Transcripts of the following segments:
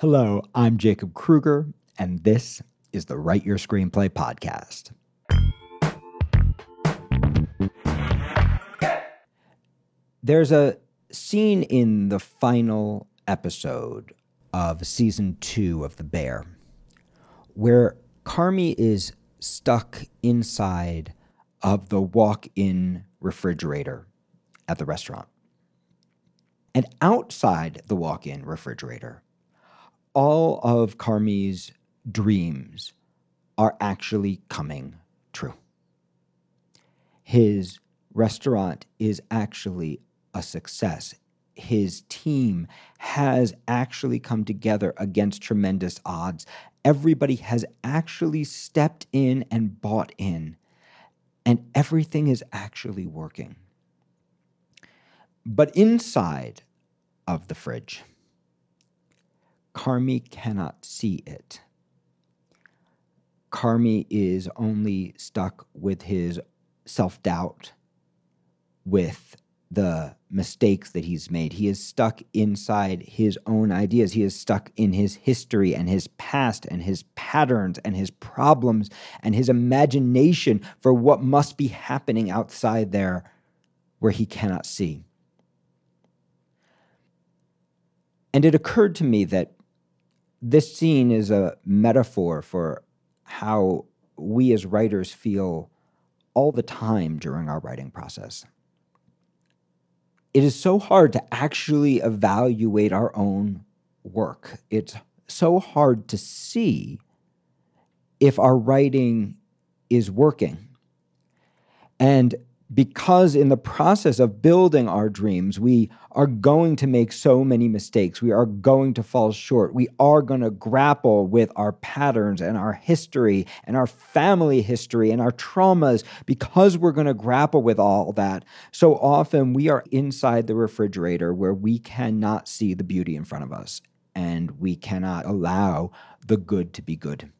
Hello, I'm Jacob Krueger, and this is the Write Your Screenplay podcast. There's a scene in the final episode of season two of The Bear where Carmy is stuck inside of the walk in refrigerator at the restaurant. And outside the walk in refrigerator, all of Carmy's dreams are actually coming true. His restaurant is actually a success. His team has actually come together against tremendous odds. Everybody has actually stepped in and bought in, and everything is actually working. But inside of the fridge, Carmy cannot see it. Carmy is only stuck with his self doubt, with the mistakes that he's made. He is stuck inside his own ideas. He is stuck in his history and his past and his patterns and his problems and his imagination for what must be happening outside there where he cannot see. And it occurred to me that this scene is a metaphor for how we as writers feel all the time during our writing process. It is so hard to actually evaluate our own work. It's so hard to see if our writing is working. And because in the process of building our dreams, we are going to make so many mistakes. We are going to fall short. We are going to grapple with our patterns and our history and our family history and our traumas because we're going to grapple with all that. So often we are inside the refrigerator where we cannot see the beauty in front of us and we cannot allow the good to be good.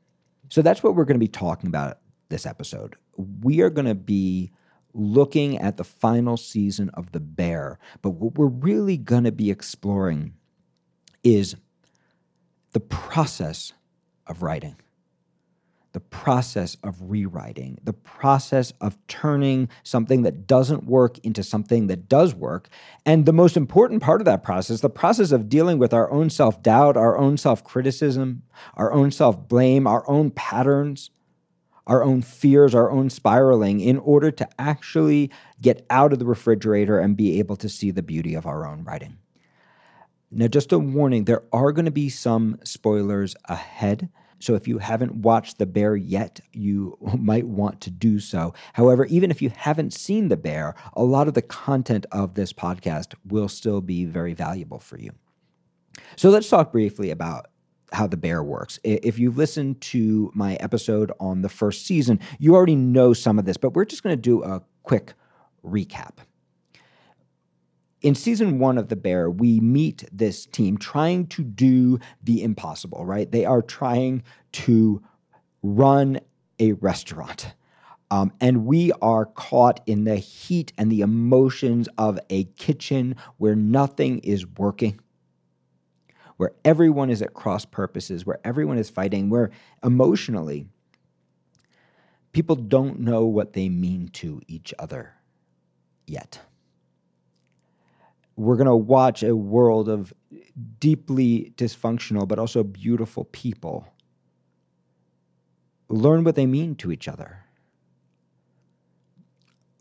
So that's what we're going to be talking about this episode. We are going to be looking at the final season of The Bear. But what we're really going to be exploring is the process of writing, the process of rewriting, the process of turning something that doesn't work into something that does work. And the most important part of that process, the process of dealing with our own self doubt, our own self criticism, our own self blame, our own patterns our own fears, our own spiraling, in order to actually get out of the refrigerator and be able to see the beauty of our own writing. Now, just a warning there are going to be some spoilers ahead. So if you haven't watched The Bear yet, you might want to do so. However, even if you haven't seen The Bear, a lot of the content of this podcast will still be very valuable for you. So let's talk briefly about how the bear works. If you've listened to my episode on the first season, you already know some of this, but we're just going to do a quick recap. In season one of The Bear, we meet this team trying to do the impossible, right? They are trying to run a restaurant. Um, and we are caught in the heat and the emotions of a kitchen where nothing is working where everyone is at cross purposes, where everyone is fighting, where emotionally people don't know what they mean to each other yet. We're going to watch a world of deeply dysfunctional but also beautiful people learn what they mean to each other.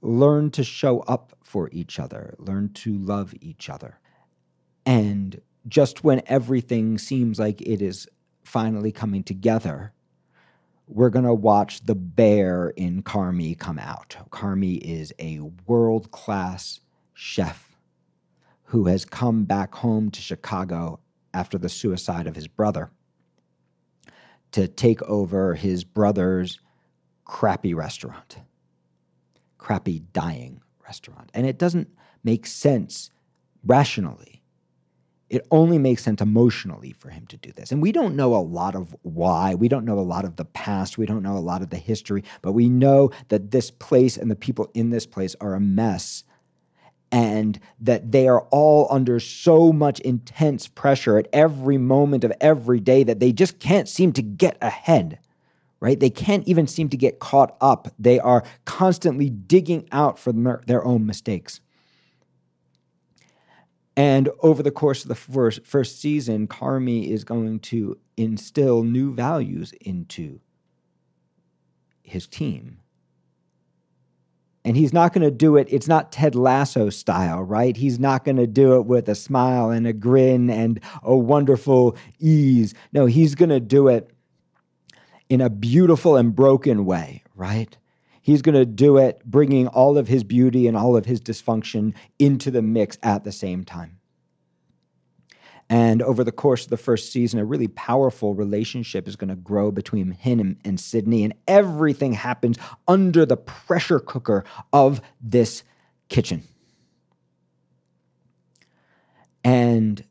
Learn to show up for each other, learn to love each other. And just when everything seems like it is finally coming together, we're going to watch the bear in Carmy come out. Carmy is a world class chef who has come back home to Chicago after the suicide of his brother to take over his brother's crappy restaurant, crappy dying restaurant. And it doesn't make sense rationally it only makes sense emotionally for him to do this. And we don't know a lot of why. We don't know a lot of the past. We don't know a lot of the history, but we know that this place and the people in this place are a mess. and that they are all under so much intense pressure at every moment of every day that they just can't seem to get ahead right? They can't even seem to get caught up. They are constantly digging out for their own mistakes. And over the course of the first, first season, Carmy is going to instill new values into his team. And he's not going to do it, it's not Ted Lasso style, right? He's not going to do it with a smile and a grin and a wonderful ease. No, he's going to do it in a beautiful and broken way, right? He's going to do it bringing all of his beauty and all of his dysfunction into the mix at the same time. And over the course of the first season, a really powerful relationship is going to grow between him and, Sydney, and everything happens under the pressure cooker of this kitchen. And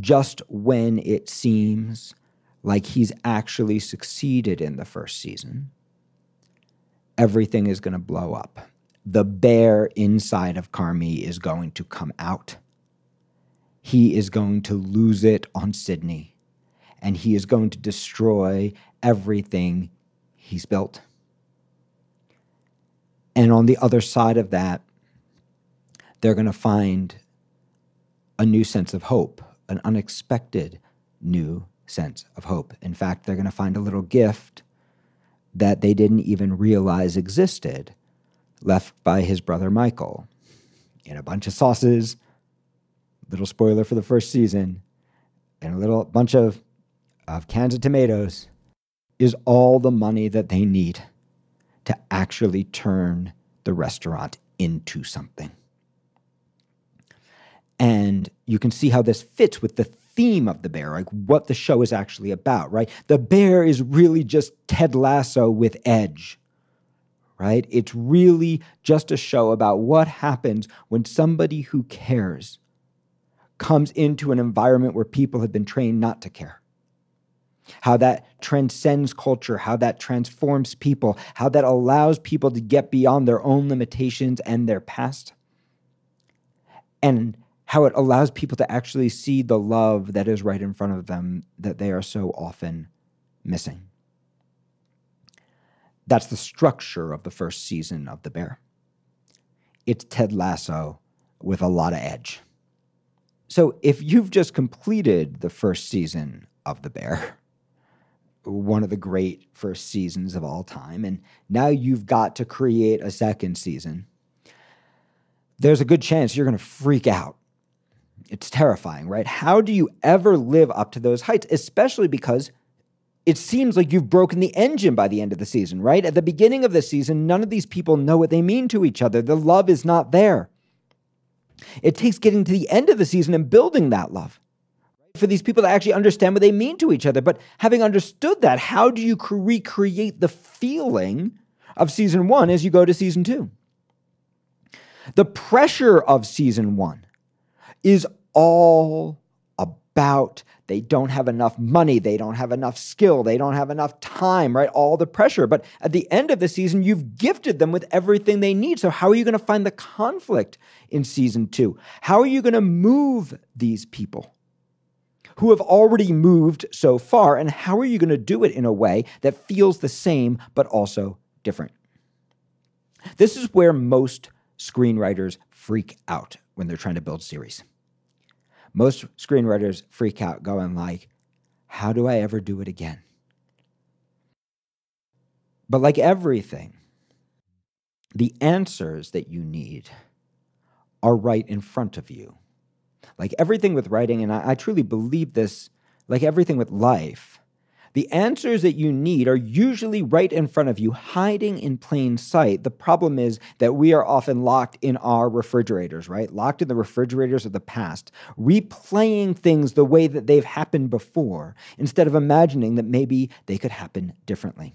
just when it seems like he's actually succeeded in the first season, everything is going to blow up. The bear inside of Carmy is going to come out. He is going to lose it on Sydney, and he is going to destroy everything he's built. And on the other side of that, they're going to find a new sense of hope, an unexpected new sense of hope. In fact, they're going to find a little gift that they didn't even realize existed left by his brother Michael in a bunch of sauces, little spoiler for the first season, and a little bunch of, of cans of tomatoes is all the money that they need to actually turn the restaurant into something. And you can see how this fits with the theme of the bear, like what the show is actually about, right? The bear is really just Ted Lasso with edge, right? It's really just a show about what happens when somebody who cares comes into an environment where people have been trained not to care. How that transcends culture, how that transforms people, how that allows people to get beyond their own limitations and their past. And how it allows people to actually see the love that is right in front of them that they are so often missing. That's the structure of the first season of The Bear. It's Ted Lasso with a lot of edge. So if you've just completed the first season of The Bear, one of the great first seasons of all time, and now you've got to create a second season, there's a good chance you're going to freak out it's terrifying, right? How do you ever live up to those heights, especially because it seems like you've broken the engine by the end of the season, right? At the beginning of the season, none of these people know what they mean to each other. The love is not there. It takes getting to the end of the season and building that love for these people to actually understand what they mean to each other. But having understood that, how do you recreate the feeling of season one as you go to season two? The pressure of season one is all about they don't have enough money, they don't have enough skill, they don't have enough time, right? All the pressure. But at the end of the season, you've gifted them with everything they need. So, how are you going to find the conflict in season two? How are you going to move these people? Who have already moved so far, and how are you going to do it in a way that feels the same but also different? This is where most screenwriters freak out when they're trying to build series. Most screenwriters freak out going like, how do I ever do it again? But like everything, the answers that you need are right in front of you. Like everything with writing, and I, I truly believe this, like everything with life, the answers that you need are usually right in front of you, hiding in plain sight. The problem is that we are often locked in our refrigerators, right? Locked in the refrigerators of the past, replaying things the way that they've happened before, instead of imagining that maybe they could happen differently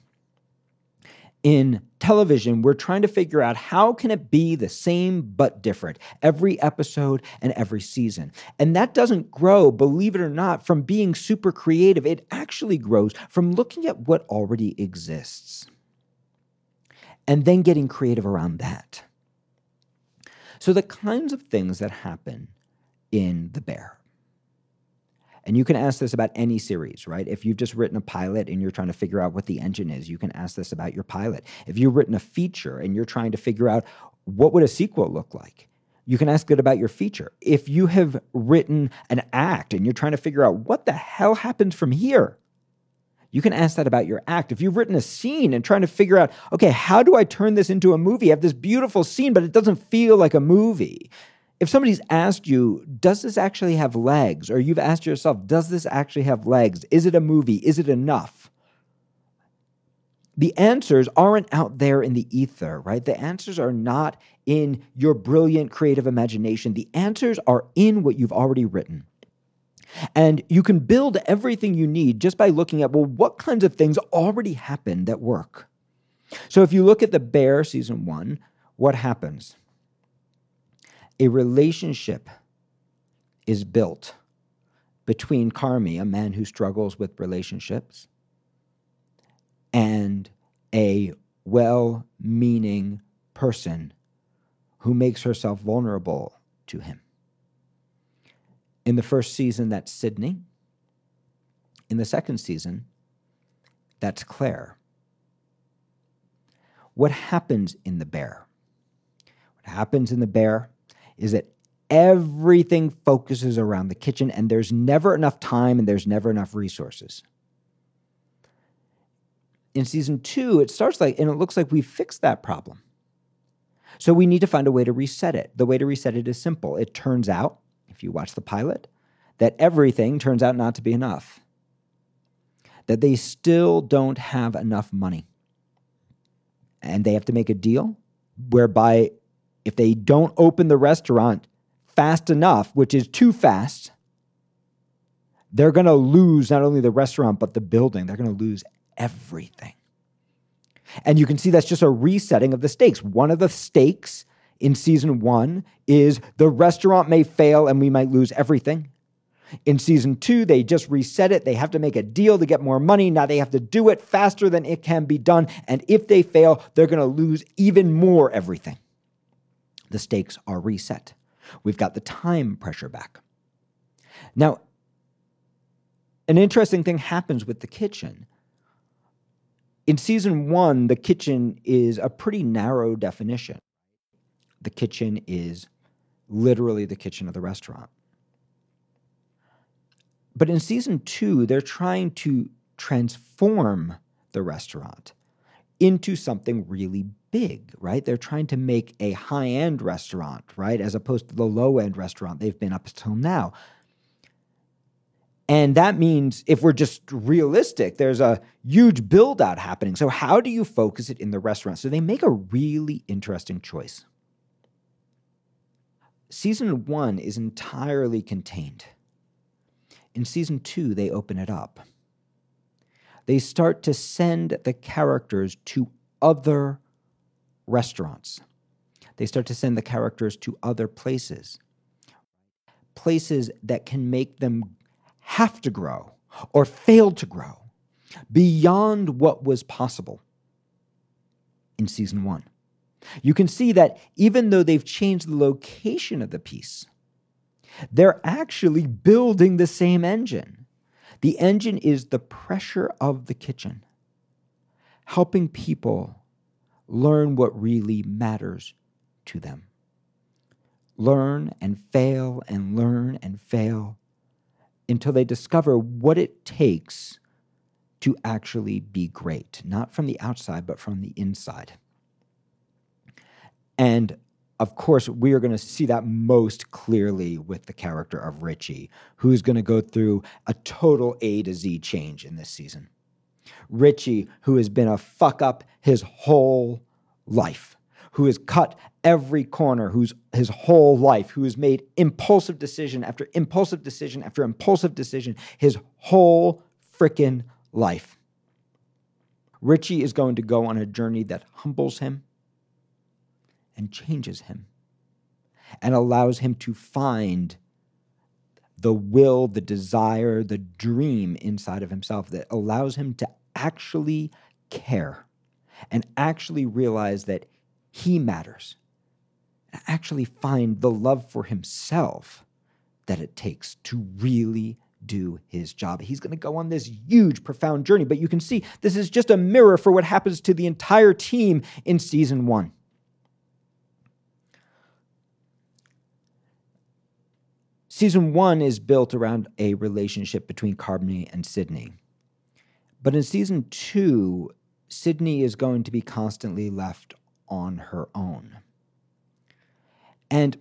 in television we're trying to figure out how can it be the same but different every episode and every season. And that doesn't grow believe it or not from being super creative. It actually grows from looking at what already exists and then getting creative around that. So, the kinds of things that happen in The Bear, and you can ask this about any series, right? If you've just written a pilot and you're trying to figure out what the engine is, you can ask this about your pilot. If you've written a feature and you're trying to figure out what would a sequel look like, you can ask it about your feature. If you have written an act and you're trying to figure out what the hell happens from here, you can ask that about your act. If you've written a scene and trying to figure out, okay, how do I turn this into a movie? I have this beautiful scene, but it doesn't feel like a movie. If somebody's asked you, does this actually have legs? Or you've asked yourself, does this actually have legs? Is it a movie? Is it enough? The answers aren't out there in the ether, right? The answers are not in your brilliant creative imagination. The answers are in what you've already written. And you can build everything you need just by looking at, well, what kinds of things already happen that work? So if you look at The Bear season one, what happens? A relationship is built between Carmy, a man who struggles with relationships, and a well meaning person who makes herself vulnerable to him. In the first season, that's Sydney. In the second season, that's Claire. What happens in the bear? What happens in the bear is that everything focuses around the kitchen and there's never enough time and there's never enough resources. In season two, it starts like, and it looks like we've fixed that problem. So we need to find a way to reset it. The way to reset it is simple. It turns out, if you watch the pilot, that everything turns out not to be enough, that they still don't have enough money. And they have to make a deal whereby if they don't open the restaurant fast enough, which is too fast, they're going to lose not only the restaurant, but the building. They're going to lose everything. And you can see that's just a resetting of the stakes. One of the stakes in season one is the restaurant may fail and we might lose everything. In season two, they just reset it. They have to make a deal to get more money. Now they have to do it faster than it can be done. And if they fail, they're going to lose even more everything. The stakes are reset. We've got the time pressure back. Now, an interesting thing happens with the kitchen in season one, the kitchen is a pretty narrow definition. The kitchen is literally the kitchen of the restaurant. But in season two, they're trying to transform the restaurant into something really big, right? They're trying to make a high end restaurant, right? As opposed to the low end restaurant they've been up until now. And that means if we're just realistic, there's a huge build out happening. So, how do you focus it in the restaurant? So, they make a really interesting choice. Season one is entirely contained. In season two, they open it up. They start to send the characters to other restaurants. They start to send the characters to other places, places that can make them have to grow or fail to grow beyond what was possible in season one. You can see that even though they've changed the location of the piece, they're actually building the same engine. The engine is the pressure of the kitchen, helping people learn what really matters to them. Learn and fail and learn and fail until they discover what it takes to actually be great, not from the outside, but from the inside. And of course, we are going to see that most clearly with the character of Richie, who's going to go through a total A to Z change in this season. Richie, who has been a fuck up his whole life, who has cut every corner, who's his whole life, who has made impulsive decision after impulsive decision after impulsive decision, his whole freaking life. Richie is going to go on a journey that humbles him and changes him and allows him to find the will, the desire, the dream inside of himself that allows him to actually care and actually realize that he matters actually find the love for himself that it takes to really do his job. He's going to go on this huge, profound journey, but you can see this is just a mirror for what happens to the entire team in season one. Season one is built around a relationship between Carmy and Sydney. But in season two, Sydney is going to be constantly left on her own. And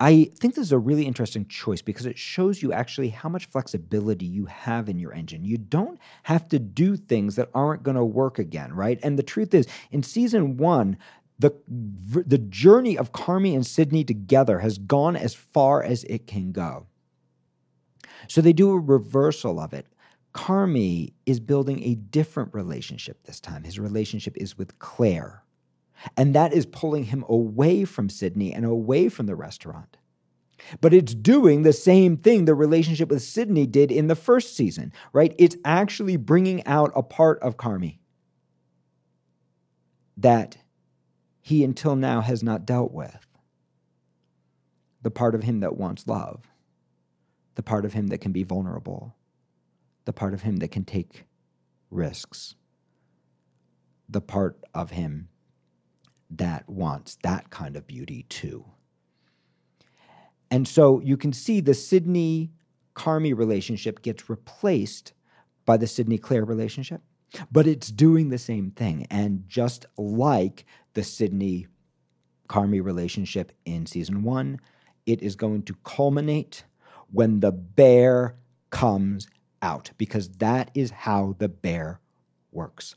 I think this is a really interesting choice because it shows you actually how much flexibility you have in your engine. You don't have to do things that aren't going to work again, right? And the truth is, in season one, the the journey of Carmy and Sydney together has gone as far as it can go. So they do a reversal of it. Carmy is building a different relationship this time. His relationship is with Claire. And that is pulling him away from Sydney and away from the restaurant. But it's doing the same thing the relationship with Sydney did in the first season, right? It's actually bringing out a part of Carmy that he until now has not dealt with. The part of him that wants love, the part of him that can be vulnerable, the part of him that can take risks, the part of him that wants that kind of beauty too. And so you can see the Sydney Carmy relationship gets replaced by the Sydney Claire relationship, but it's doing the same thing. And just like the Sydney Carmy relationship in season one, it is going to culminate when the bear comes out, because that is how the bear works.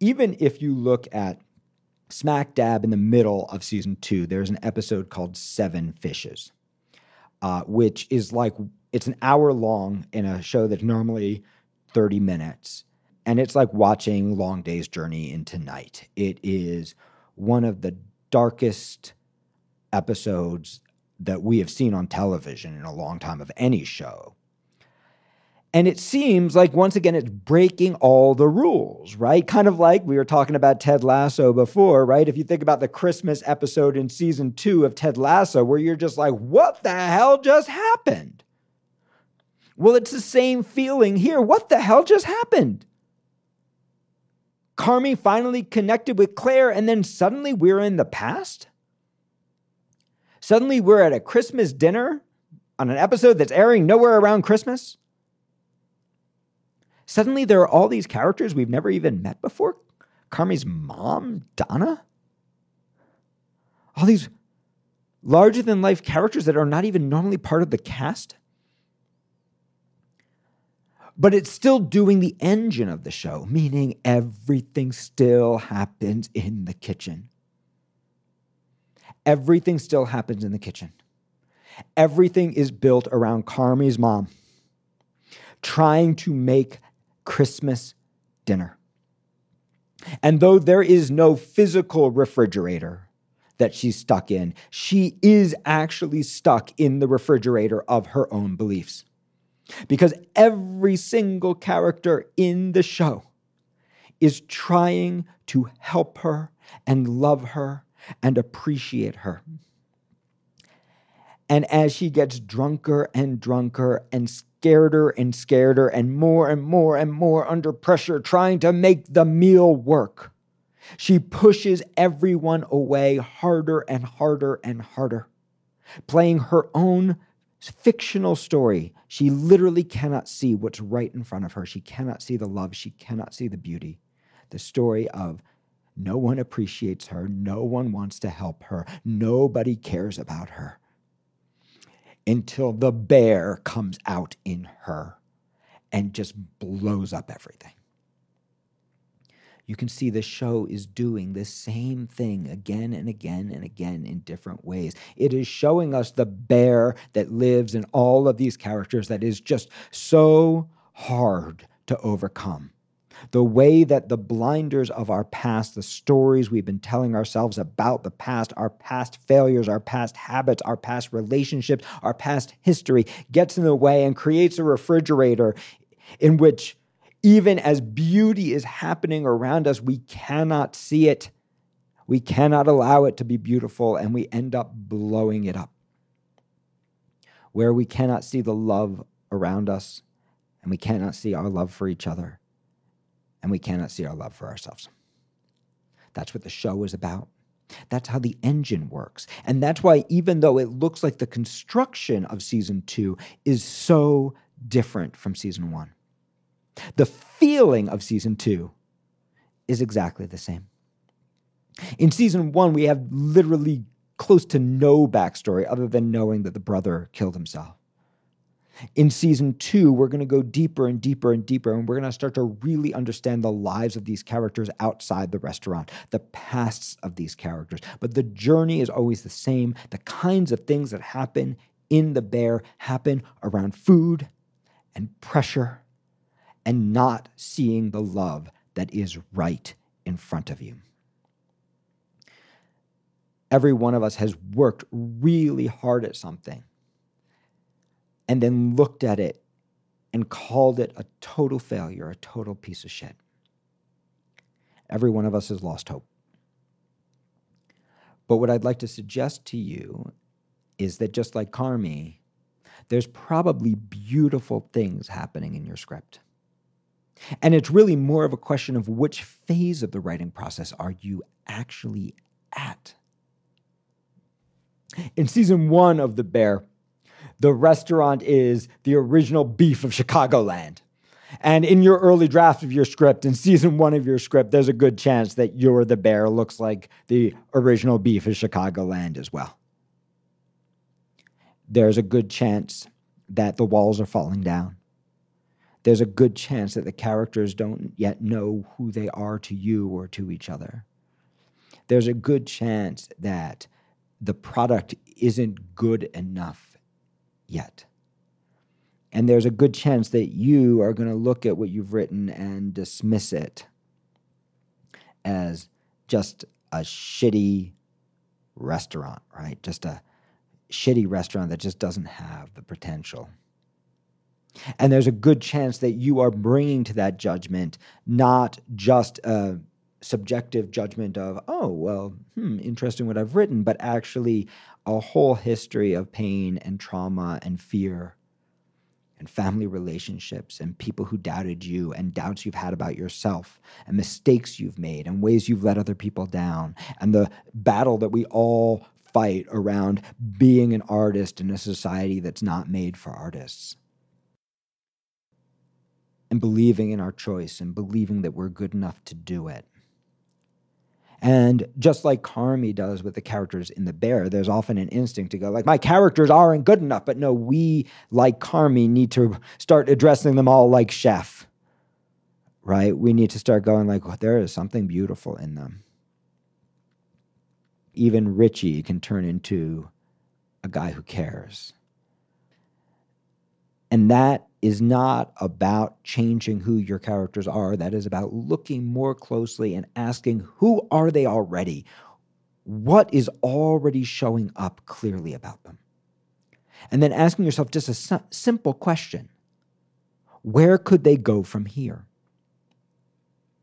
Even if you look at smack dab in the middle of season two, there's an episode called Seven Fishes, uh, which is like it's an hour long in a show that's normally 30 minutes. And it's like watching Long Day's Journey into Night. It is one of the darkest episodes that we have seen on television in a long time of any show. And it seems like once again it's breaking all the rules, right? Kind of like we were talking about Ted Lasso before, right? If you think about the Christmas episode in season two of Ted Lasso, where you're just like, what the hell just happened? Well, it's the same feeling here. What the hell just happened? Carmy finally connected with Claire, and then suddenly we're in the past? Suddenly we're at a Christmas dinner on an episode that's airing nowhere around Christmas? Suddenly, there are all these characters we've never even met before. Carmy's mom, Donna. All these larger than life characters that are not even normally part of the cast. But it's still doing the engine of the show, meaning everything still happens in the kitchen. Everything still happens in the kitchen. Everything is built around Carmy's mom trying to make Christmas dinner. And though there is no physical refrigerator that she's stuck in, she is actually stuck in the refrigerator of her own beliefs. Because every single character in the show is trying to help her and love her and appreciate her. And as she gets drunker and drunker and scareder and scareder and more and more and more under pressure, trying to make the meal work. She pushes everyone away harder and harder and harder, playing her own fictional story. She literally cannot see what's right in front of her. She cannot see the love. She cannot see the beauty. The story of no one appreciates her. No one wants to help her. Nobody cares about her until the bear comes out in her and just blows up everything. You can see the show is doing the same thing again and again and again in different ways. It is showing us the bear that lives in all of these characters that is just so hard to overcome the way that the blinders of our past, the stories we've been telling ourselves about the past, our past failures, our past habits, our past relationships, our past history gets in the way and creates a refrigerator in which even as beauty is happening around us, we cannot see it. We cannot allow it to be beautiful, and we end up blowing it up. Where we cannot see the love around us, and we cannot see our love for each other, and we cannot see our love for ourselves. That's what the show is about. That's how the engine works. And that's why, even though it looks like the construction of season two is so different from season one, the feeling of season two is exactly the same. In season one, we have literally close to no backstory other than knowing that the brother killed himself. In season two, we're going to go deeper and deeper and deeper, and we're going to start to really understand the lives of these characters outside the restaurant, the pasts of these characters. But the journey is always the same. The kinds of things that happen in the bear happen around food and pressure and not seeing the love that is right in front of you. Every one of us has worked really hard at something and then looked at it and called it a total failure, a total piece of shit. Every one of us has lost hope. But what I'd like to suggest to you is that just like Carmy, there's probably beautiful things happening in your script. And it's really more of a question of which phase of the writing process are you actually at. In season one of The Bear, the restaurant is the original beef of Chicagoland. And in your early draft of your script, in season one of your script, there's a good chance that You're the Bear looks like the original beef of Chicagoland as well. There's a good chance that the walls are falling down. There's a good chance that the characters don't yet know who they are to you or to each other. There's a good chance that the product isn't good enough yet. And there's a good chance that you are going to look at what you've written and dismiss it as just a shitty restaurant, right? Just a shitty restaurant that just doesn't have the potential. And there's a good chance that you are bringing to that judgment not just a subjective judgment of, oh, well, hmm, interesting what I've written, but actually a whole history of pain and trauma and fear and family relationships and people who doubted you and doubts you've had about yourself and mistakes you've made and ways you've let other people down and the battle that we all fight around being an artist in a society that's not made for artists and believing in our choice and believing that we're good enough to do it and just like Carmy does with the characters in The Bear, there's often an instinct to go, like, my characters aren't good enough. But no, we, like Carmy, need to start addressing them all like chef, right? We need to start going, like, well, there is something beautiful in them. Even Richie can turn into a guy who cares. And that is not about changing who your characters are. That is about looking more closely and asking who are they already? What is already showing up clearly about them? And then asking yourself just a simple question Where could they go from here?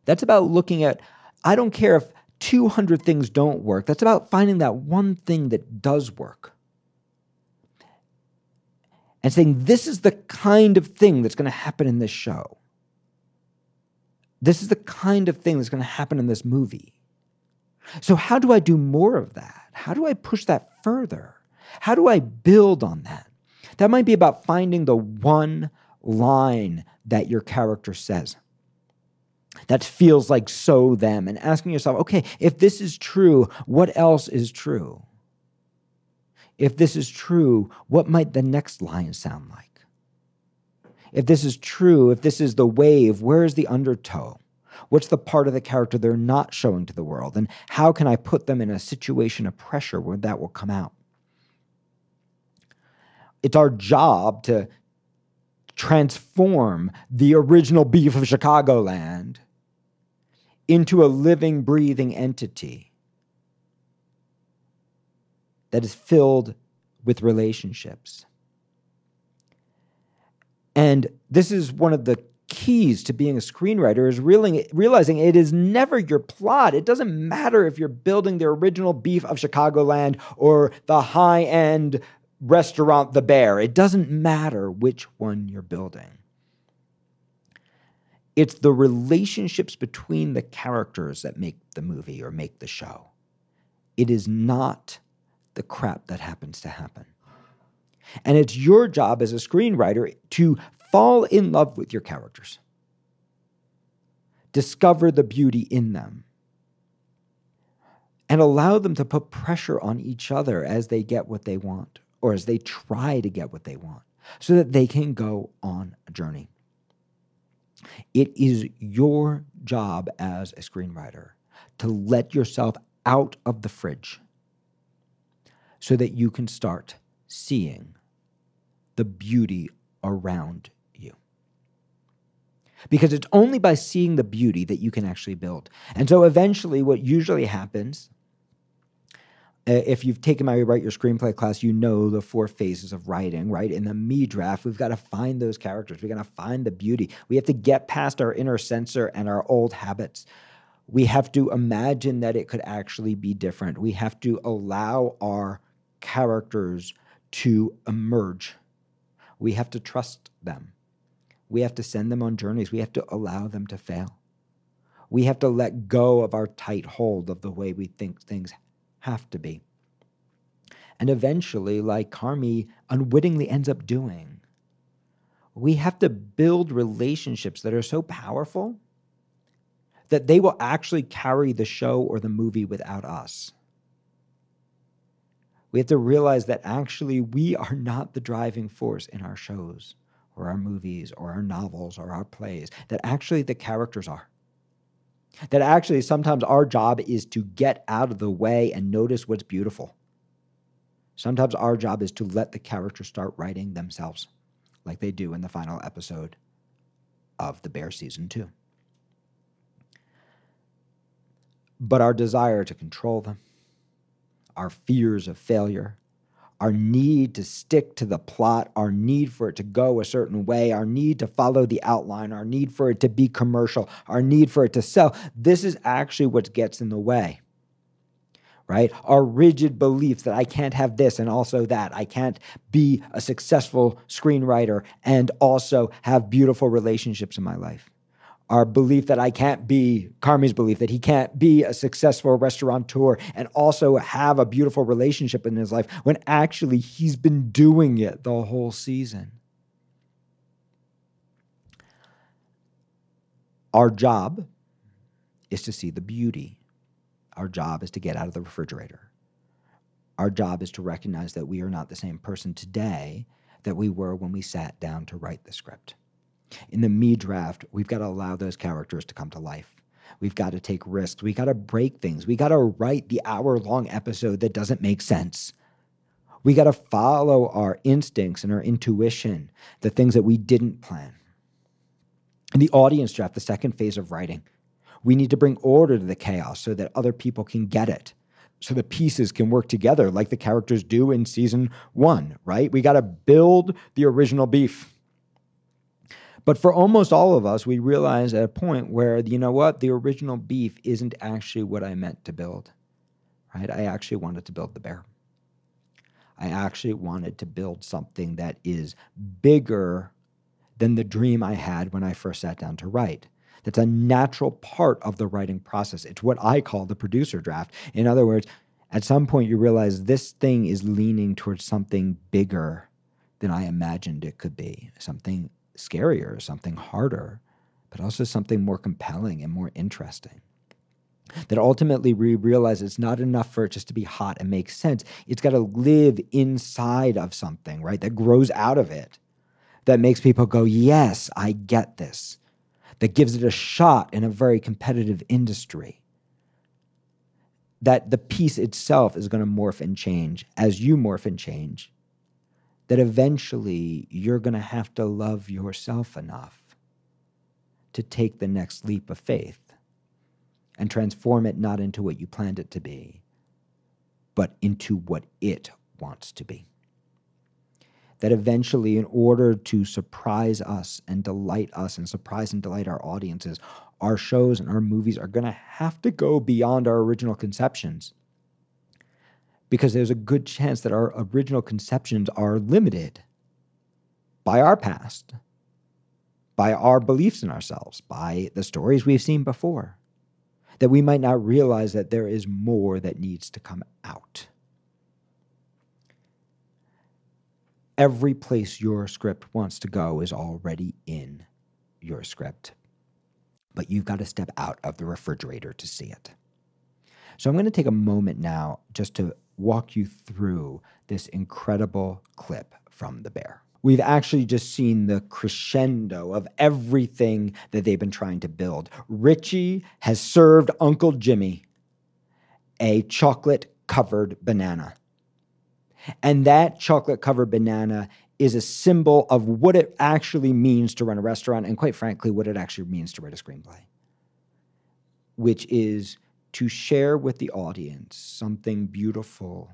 That's about looking at, I don't care if 200 things don't work. That's about finding that one thing that does work and saying, This is the kind of thing that's going to happen in this show. This is the kind of thing that's going to happen in this movie. So, how do I do more of that? How do I push that further? How do I build on that? That might be about finding the one line that your character says that feels like so them and asking yourself, okay, if this is true, what else is true? If this is true, what might the next line sound like? If this is true, if this is the wave, where is the undertow? What's the part of the character they're not showing to the world? And how can I put them in a situation of pressure where that will come out? It's our job to transform the original beef of Chicagoland into a living, breathing entity that is filled with relationships. And this is one of the keys to being a screenwriter is realizing it is never your plot. It doesn't matter if you're building the original beef of Chicagoland or the high end restaurant, The Bear. It doesn't matter which one you're building. It's the relationships between the characters that make the movie or make the show. It is not the crap that happens to happen. And it's your job as a screenwriter to fall in love with your characters, discover the beauty in them, and allow them to put pressure on each other as they get what they want or as they try to get what they want so that they can go on a journey. It is your job as a screenwriter to let yourself out of the fridge so that you can start seeing the beauty around you. Because it's only by seeing the beauty that you can actually build. And so eventually, what usually happens uh, if you've taken my write your screenplay class, you know the four phases of writing, right? In the me draft, we've got to find those characters. We've got to find the beauty. We have to get past our inner censor and our old habits. We have to imagine that it could actually be different. We have to allow our characters to emerge. We have to trust them. We have to send them on journeys. We have to allow them to fail. We have to let go of our tight hold of the way we think things have to be. And eventually, like Carmy unwittingly ends up doing, we have to build relationships that are so powerful that they will actually carry the show or the movie without us. We have to realize that actually we are not the driving force in our shows or our movies or our novels or our plays, that actually the characters are. That actually sometimes our job is to get out of the way and notice what's beautiful. Sometimes our job is to let the characters start writing themselves, like they do in the final episode of The Bear Season 2. But our desire to control them, our fears of failure, our need to stick to the plot, our need for it to go a certain way, our need to follow the outline, our need for it to be commercial, our need for it to sell. This is actually what gets in the way. Right? Our rigid beliefs that I can't have this and also that. I can't be a successful screenwriter and also have beautiful relationships in my life our belief that I can't be, Carmy's belief that he can't be a successful restaurateur and also have a beautiful relationship in his life when actually he's been doing it the whole season. Our job is to see the beauty. Our job is to get out of the refrigerator. Our job is to recognize that we are not the same person today that we were when we sat down to write the script. In the me draft, we've got to allow those characters to come to life. We've got to take risks. We got to break things. We got to write the hour long episode that doesn't make sense. We got to follow our instincts and our intuition, the things that we didn't plan. In the audience draft, the second phase of writing, we need to bring order to the chaos so that other people can get it, so the pieces can work together like the characters do in season one, right? We got to build the original beef. But for almost all of us, we realize at a point where, you know what, the original beef isn't actually what I meant to build, right? I actually wanted to build the bear. I actually wanted to build something that is bigger than the dream I had when I first sat down to write. That's a natural part of the writing process. It's what I call the producer draft. In other words, at some point you realize this thing is leaning towards something bigger than I imagined it could be, something scarier, something harder, but also something more compelling and more interesting. That ultimately we realize it's not enough for it just to be hot and make sense. It's got to live inside of something, right? That grows out of it, that makes people go, Yes, I get this. That gives it a shot in a very competitive industry. That the piece itself is going to morph and change as you morph and change that eventually you're going to have to love yourself enough to take the next leap of faith and transform it not into what you planned it to be, but into what it wants to be. that eventually, in order to surprise us and delight us and surprise and delight our audiences, our shows and our movies are going to have to go beyond our original conceptions. Because there's a good chance that our original conceptions are limited by our past, by our beliefs in ourselves, by the stories we've seen before, that we might not realize that there is more that needs to come out. Every place your script wants to go is already in your script, but you've got to step out of the refrigerator to see it. So I'm going to take a moment now just to walk you through this incredible clip from The Bear we've actually just seen the crescendo of everything that they've been trying to build. Richie has served Uncle Jimmy a chocolate covered banana. And that chocolate covered banana is a symbol of what it actually means to run a restaurant and, quite frankly, what it actually means to write a screenplay, which is to share with the audience something beautiful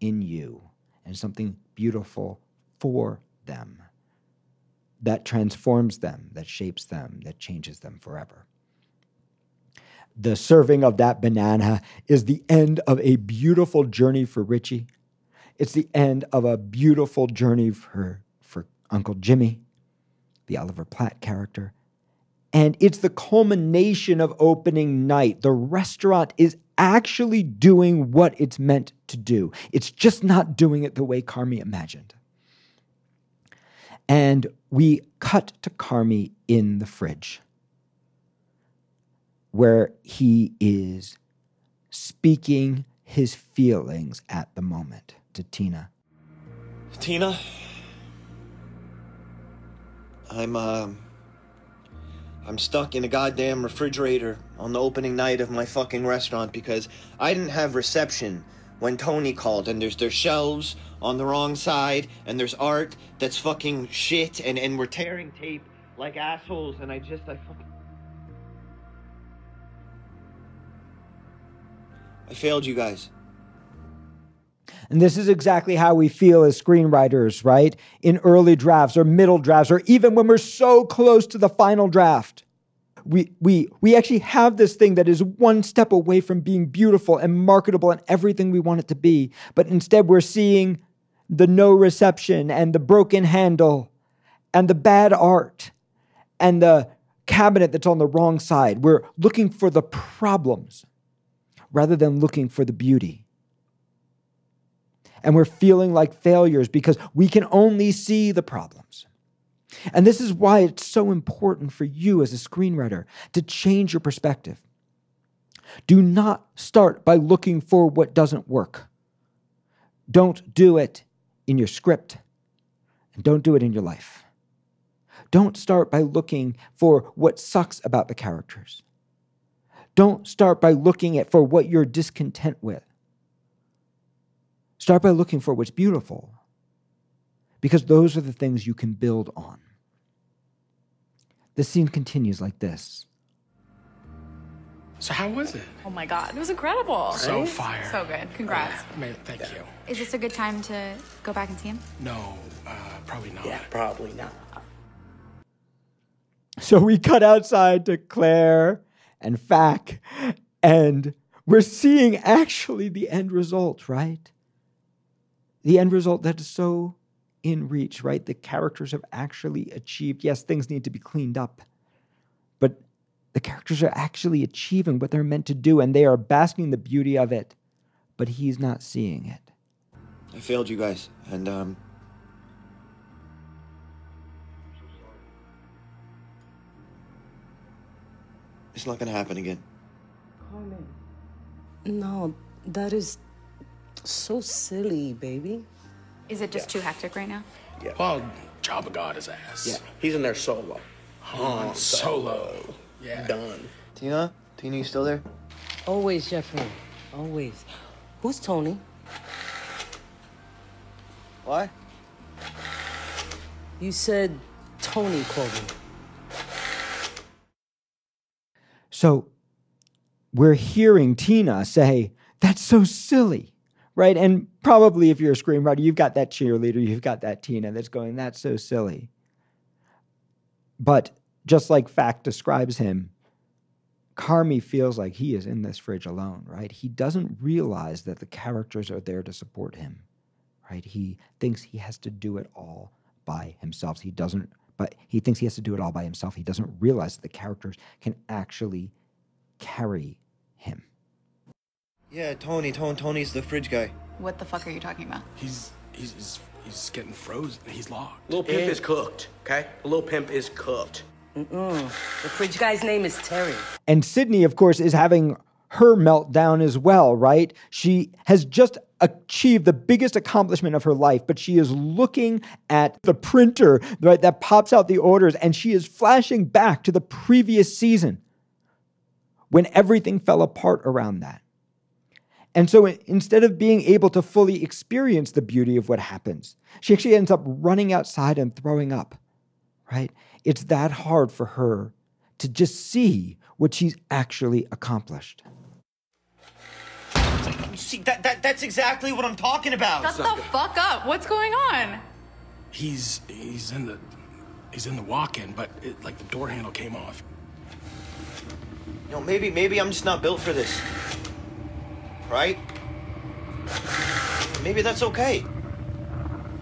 in you and something beautiful for them, that transforms them, that shapes them, that changes them forever. The serving of that banana is the end of a beautiful journey for Richie. It's the end of a beautiful journey for, for Uncle Jimmy, the Oliver Platt character. And it's the culmination of opening night. The restaurant is actually doing what it's meant to do. It's just not doing it the way Carmy imagined. And we cut to Carmy in the fridge, where he is speaking his feelings at the moment to Tina. Tina, I'm uh, I'm stuck in a goddamn refrigerator on the opening night of my fucking restaurant because I didn't have reception when Tony called, and there's their shelves on the wrong side, and there's art that's fucking shit, and, and we're tearing tape like assholes, and I just, I fucking. I failed you guys. And this is exactly how we feel as screenwriters, right? In early drafts or middle drafts, or even when we're so close to the final draft we, we, we actually have this thing that is one step away from being beautiful and marketable and everything we want it to be. But instead, we're seeing the no reception and the broken handle and the bad art and the cabinet that's on the wrong side. We're looking for the problems rather than looking for the beauty. And we're feeling like failures because we can only see the problems. And this is why it's so important for you as a screenwriter to change your perspective. Do not start by looking for what doesn't work. Don't do it in your script, and don't do it in your life. Don't start by looking for what sucks about the characters. Don't start by looking at for what you're discontent with. Start by looking for what's beautiful because those are the things you can build on. The scene continues like this. So how was it? Oh my god, it was incredible. So right? fire. So good. Congrats. Yeah, man, thank yeah. you. Is this a good time to go back and see him? No, uh, probably not. Yeah, probably not. So we cut outside to Claire and Fak, and we're seeing actually the end result, right? The end result that is so in reach, right? The characters have actually achieved. Yes, things need to be cleaned up, but the characters are actually achieving what they're meant to do, and they are basking the beauty of it, but he's not seeing it. I failed you guys, and um. It's not gonna happen again. Carmen. No, that is so silly, baby. Is it just yeah. too hectic right now? Yeah. Well, Jabba got his ass. Yeah, he's in there solo. Han Solo. Yeah. Done. Tina? Tina, you still there? Always, Jeffrey. Always. Who's Tony? What? You said Tony called me. So we're hearing Tina say, That's so silly right? And probably if you're a screenwriter, you've got that cheerleader, you've got that Tina that's going, that's so silly. But just like Fak describes him, Carmy feels like he is in this fridge alone, right? He doesn't realize that the characters are there to support him, right? He thinks he has to do it all by himself. He doesn't, but he thinks he has to do it all by himself. He doesn't realize that the characters can actually carry him. Yeah, Tony, Tony, Tony's the fridge guy. What the fuck are you talking about? He's he's he's, he's getting frozen. He's locked. Little pimp is cooked, okay? A little pimp is cooked. Mm-mm. The fridge guy's name is Terry. And Sydney, of course, is having her meltdown as well, right? She has just achieved the biggest accomplishment of her life, but she is looking at the printer right, that pops out the orders and she is flashing back to the previous season when everything fell apart around that. And so instead of being able to fully experience the beauty of what happens, she actually ends up running outside and throwing up, right? It's that hard for her to just see what she's actually accomplished. See, that, that that's exactly what I'm talking about. Shut the fuck up. What's going on? He's he's in the he's in the walk-in, but it, like the door handle came off. You know, maybe maybe I'm just not built for this. Right? Maybe that's okay.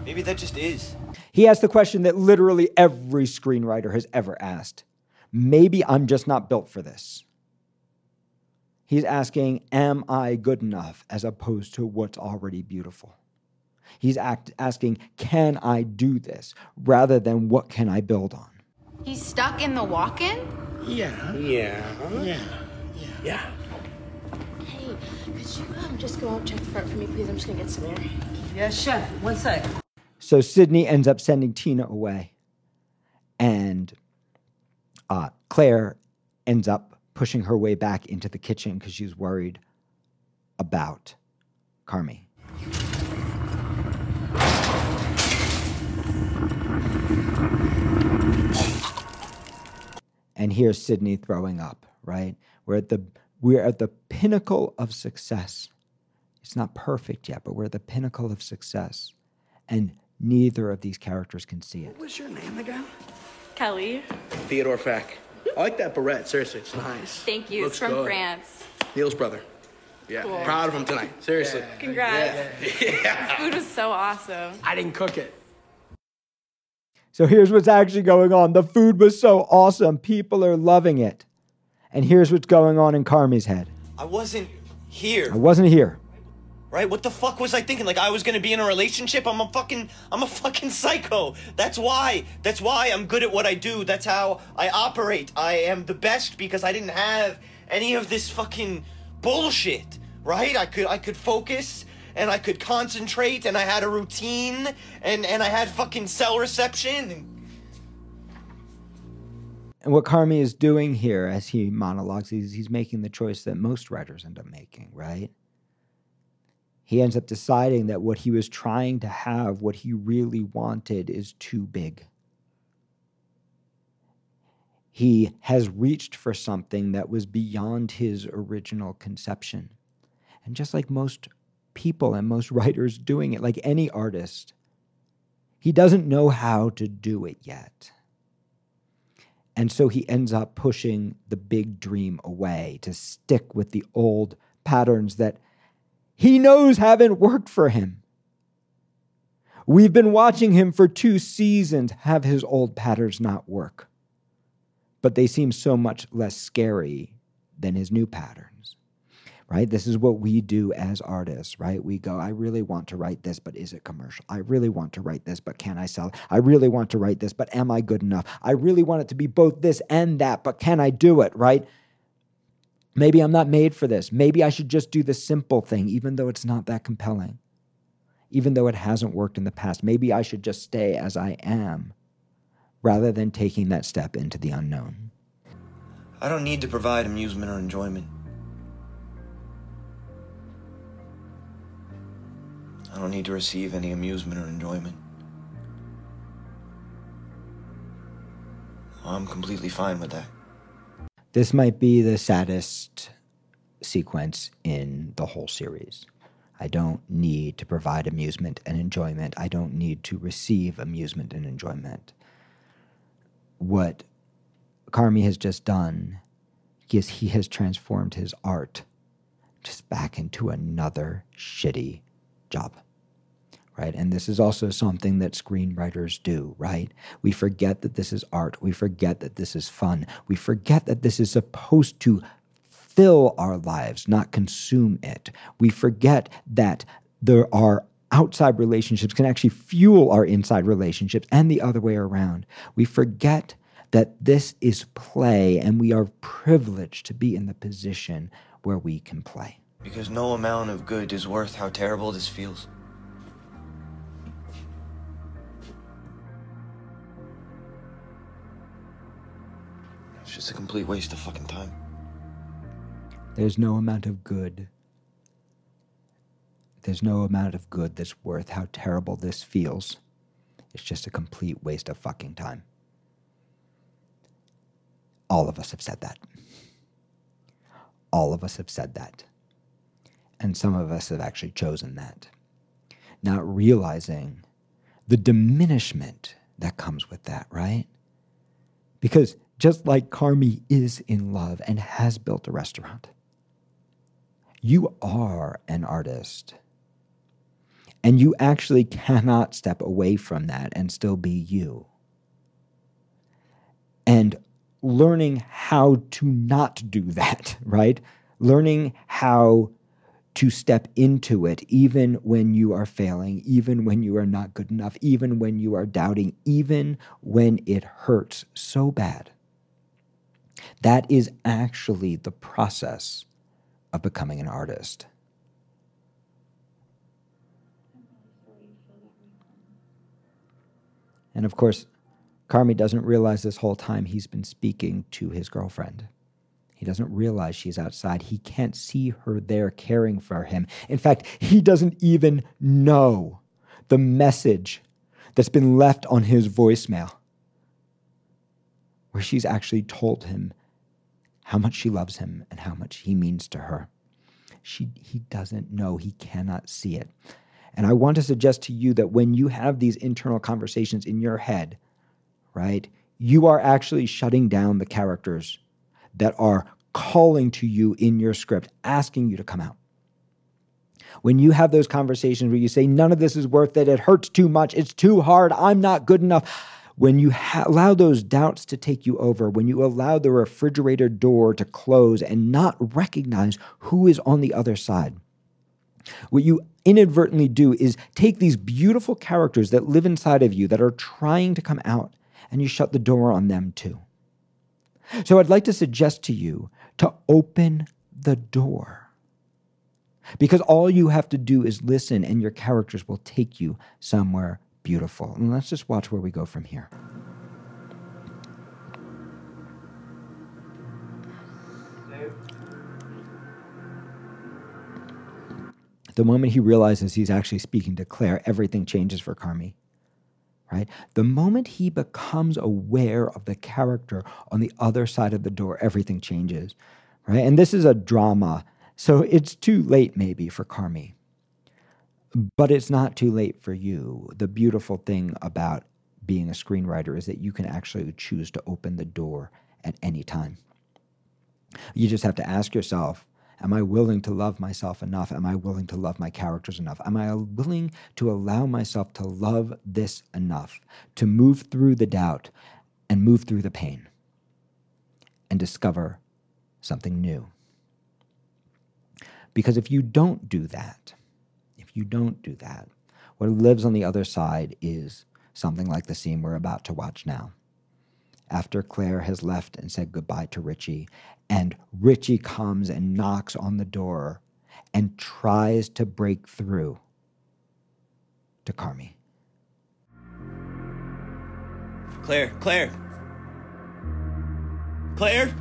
Maybe that just is. He asked the question that literally every screenwriter has ever asked Maybe I'm just not built for this. He's asking, Am I good enough as opposed to what's already beautiful? He's act- asking, Can I do this rather than what can I build on? He's stuck in the walk-in? Yeah. Yeah. Yeah. Yeah. Hey, could you um, just go out check the front for me, please? I'm just gonna get some air. Yeah, chef. One sec. So Sydney ends up sending Tina away. And uh, Claire ends up pushing her way back into the kitchen because she's worried about Carmy. And here's Sydney throwing up, right? We're at the we're at the pinnacle of success. It's not perfect yet, but we're at the pinnacle of success. And neither of these characters can see it. What's your name again? Kelly. Theodore Fak. I like that beret. Seriously, it's nice. Thank you. Looks it's from good. France. Neil's brother. Yeah. Proud of him tonight. Seriously. Congrats. The food was so awesome. I didn't cook it. So here's what's actually going on. The food was so awesome. People are loving it. And here's what's going on in Carmy's head. I wasn't here. I wasn't here. Right? What the fuck was I thinking? Like I was gonna be in a relationship? I'm a fucking I'm a fucking psycho. That's why. That's why I'm good at what I do. That's how I operate. I am the best because I didn't have any of this fucking bullshit. Right? I could I could focus and I could concentrate and I had a routine and and I had fucking cell reception and what Carmy is doing here as he monologues, he's, he's making the choice that most writers end up making, right? He ends up deciding that what he was trying to have, what he really wanted, is too big. He has reached for something that was beyond his original conception. And just like most people and most writers doing it, like any artist, he doesn't know how to do it yet. And so he ends up pushing the big dream away to stick with the old patterns that he knows haven't worked for him. We've been watching him for two seasons have his old patterns not work, but they seem so much less scary than his new patterns. Right? This is what we do as artists, right? We go, I really want to write this, but is it commercial? I really want to write this, but can I sell it? I really want to write this, but am I good enough? I really want it to be both this and that, but can I do it, right? Maybe I'm not made for this. Maybe I should just do the simple thing, even though it's not that compelling, even though it hasn't worked in the past. Maybe I should just stay as I am rather than taking that step into the unknown. I don't need to provide amusement or enjoyment. I don't need to receive any amusement or enjoyment. I'm completely fine with that. This might be the saddest sequence in the whole series. I don't need to provide amusement and enjoyment. I don't need to receive amusement and enjoyment. What Carmy has just done is he has transformed his art just back into another shitty job. Right. And this is also something that screenwriters do, right? We forget that this is art. We forget that this is fun. We forget that this is supposed to fill our lives, not consume it. We forget that there are outside relationships can actually fuel our inside relationships and the other way around. We forget that this is play and we are privileged to be in the position where we can play. Because no amount of good is worth how terrible this feels. It's just a complete waste of fucking time. There's no amount of good. There's no amount of good that's worth how terrible this feels. It's just a complete waste of fucking time. All of us have said that. All of us have said that. And some of us have actually chosen that. Not realizing the diminishment that comes with that, right? Because just like Carmy is in love and has built a restaurant, you are an artist. And you actually cannot step away from that and still be you. And learning how to not do that, right? Learning how to step into it, even when you are failing, even when you are not good enough, even when you are doubting, even when it hurts so bad. That is actually the process of becoming an artist. And of course, Carmy doesn't realize this whole time he's been speaking to his girlfriend. He doesn't realize she's outside. He can't see her there caring for him. In fact, he doesn't even know the message that's been left on his voicemail, where she's actually told him how much she loves him and how much he means to her. She, he doesn't know, he cannot see it. And I want to suggest to you that when you have these internal conversations in your head, right, you are actually shutting down the characters that are calling to you in your script, asking you to come out. When you have those conversations where you say, none of this is worth it, it hurts too much, it's too hard, I'm not good enough. When you ha- allow those doubts to take you over, when you allow the refrigerator door to close and not recognize who is on the other side, what you inadvertently do is take these beautiful characters that live inside of you that are trying to come out and you shut the door on them too. So I'd like to suggest to you to open the door. Because all you have to do is listen, and your characters will take you somewhere beautiful. And let's just watch where we go from here. The moment he realizes he's actually speaking to Claire, everything changes for Carmy. Right? The moment he becomes aware of the character on the other side of the door, everything changes. Right? And this is a drama, so it's too late maybe for Carmy. But it's not too late for you. The beautiful thing about being a screenwriter is that you can actually choose to open the door at any time. You just have to ask yourself, Am I willing to love myself enough? Am I willing to love my characters enough? Am I willing to allow myself to love this enough, to move through the doubt and move through the pain and discover something new? Because if you don't do that, if you don't do that, what lives on the other side is something like the scene we're about to watch now. After Claire has left and said goodbye to Richie, and Richie comes and knocks on the door and tries to break through to Carmy. Claire, Claire. Claire?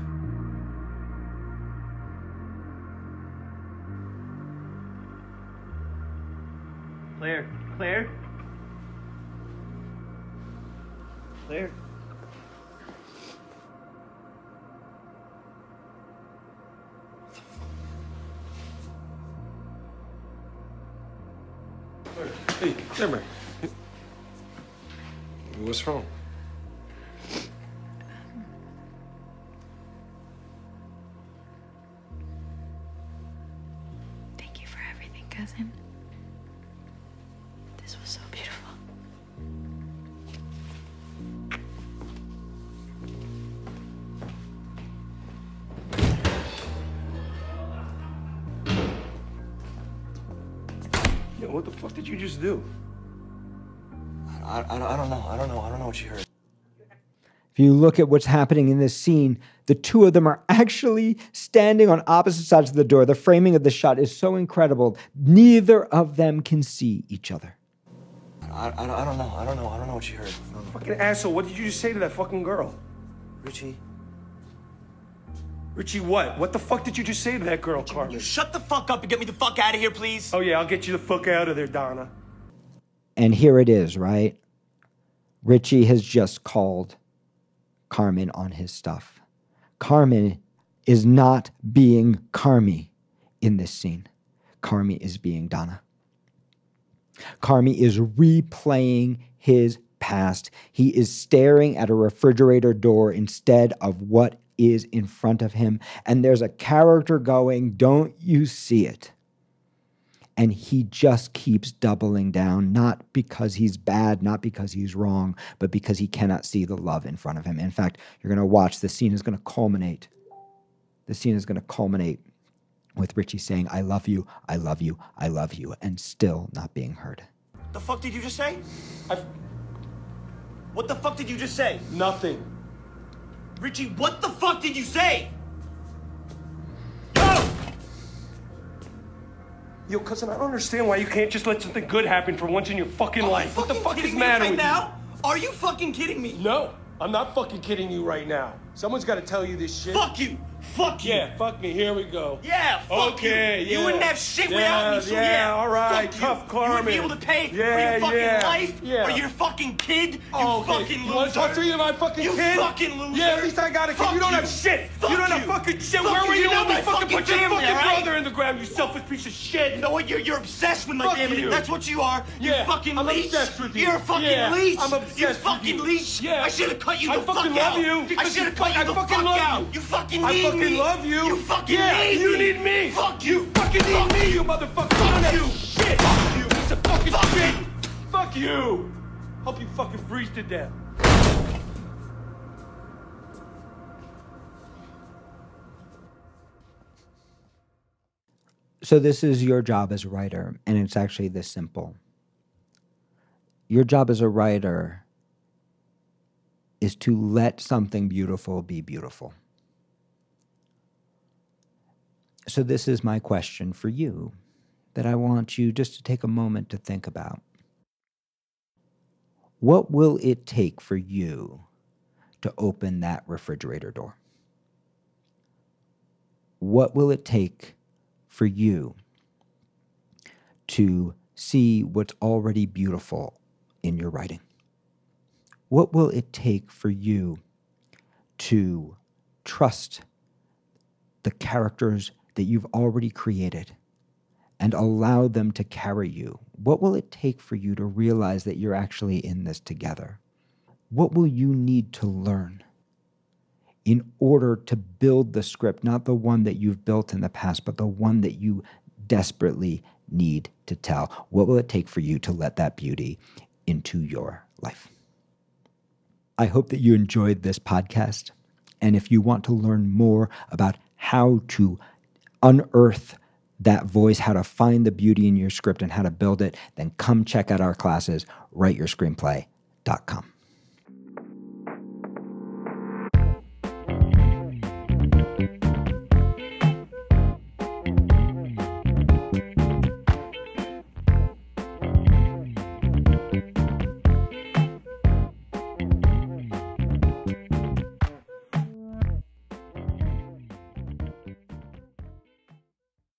Claire, Claire? Claire? Hey, Zimmer. What's wrong? Thank you for everything, cousin. Fuck did you just do? I, I, I don't know. I don't know. I don't know what you heard. If you look at what's happening in this scene, the two of them are actually standing on opposite sides of the door. The framing of the shot is so incredible. Neither of them can see each other. I, I, I don't know. I don't know. I don't know what you heard. I don't know. Fucking asshole, what did you just say to that fucking girl? Richie, Richie, what? What the fuck did you just say to that girl, Carmen? You shut the fuck up and get me the fuck out of here, please. Oh, yeah, I'll get you the fuck out of there, Donna. And here it is, right? Richie has just called Carmen on his stuff. Carmen is not being Carmy in this scene. Carmy is being Donna. Carmy is replaying his past. He is staring at a refrigerator door instead of what is in front of him. And there's a character going, Don't you see it? And he just keeps doubling down, not because he's bad, not because he's wrong, but because he cannot see the love in front of him. In fact, you're going to watch the scene is going to culminate. The scene is going to culminate with Richie saying, I love you, I love you, I love you, and still not being heard. The fuck did you just say? I've What the fuck did you just say? nothing. Richie, what the fuck did you say? Yo! Yo, cousin, I don't understand why you can't just let something good happen for once in your fucking Are you life. What the fuck is matter right with now? Are you fucking kidding me? No, I'm not fucking kidding you right now. Someone's got to tell you this shit. Fuck you! Fuck you! Yeah, fuck me. Here we go. Yeah, fuck Okay, you! yeah. You wouldn't have shit Yeah, without me, so yeah, yeah. all right, fuck tough you. Carmen. You would be able to pay for your fucking yeah, life yeah. or your fucking kid, you Oh, okay. fucking You loser. want to talk to you, my fucking You kid? fucking loser. Yeah, at least I got a kid. You don't have shit. Fuck you don't you. have fucking shit. Fuck Where were You you, when we fucking put your fucking right? brother in the ground, you selfish piece of shit? You know what? You're, you're obsessed with my Fuck family. you. That's what you are. Yeah, you fucking I'm leech. obsessed with you. You're a fucking leech. I'm obsessed you with fucking leech. I should have cut you I fucking love you I should have you- you I the fucking fuck love out. you. You fucking need me. I fucking me. love you. You fucking yeah, need you me. need me. Fuck you. fucking need Fuck me, you. you motherfucker. Fuck you. you. Shit. Fuck you. Piece of fucking Fuck shit. you. Fuck you. Hope you fucking freeze to death. So, this is your job as a writer, and it's actually this simple. Your job as a writer is to let something beautiful be beautiful. So, this is my question for you that I want you just to take a moment to think about. What will it take for you to open that refrigerator door? What will it take for you to see what's already beautiful in your writing? What will it take for you to trust the characters that you've already created and allow them to carry you? What will it take for you to realize that you're actually in this together? What will you need to learn? in order to build the script, not the one that you've built in the past, but the one that you desperately need to tell? What will it take for you to let that beauty into your life? I hope that you enjoyed this podcast. And if you want to learn more about how to unearth that voice, how to find the beauty in your script and how to build it, then come check out our classes, writeyourscreenplay.com.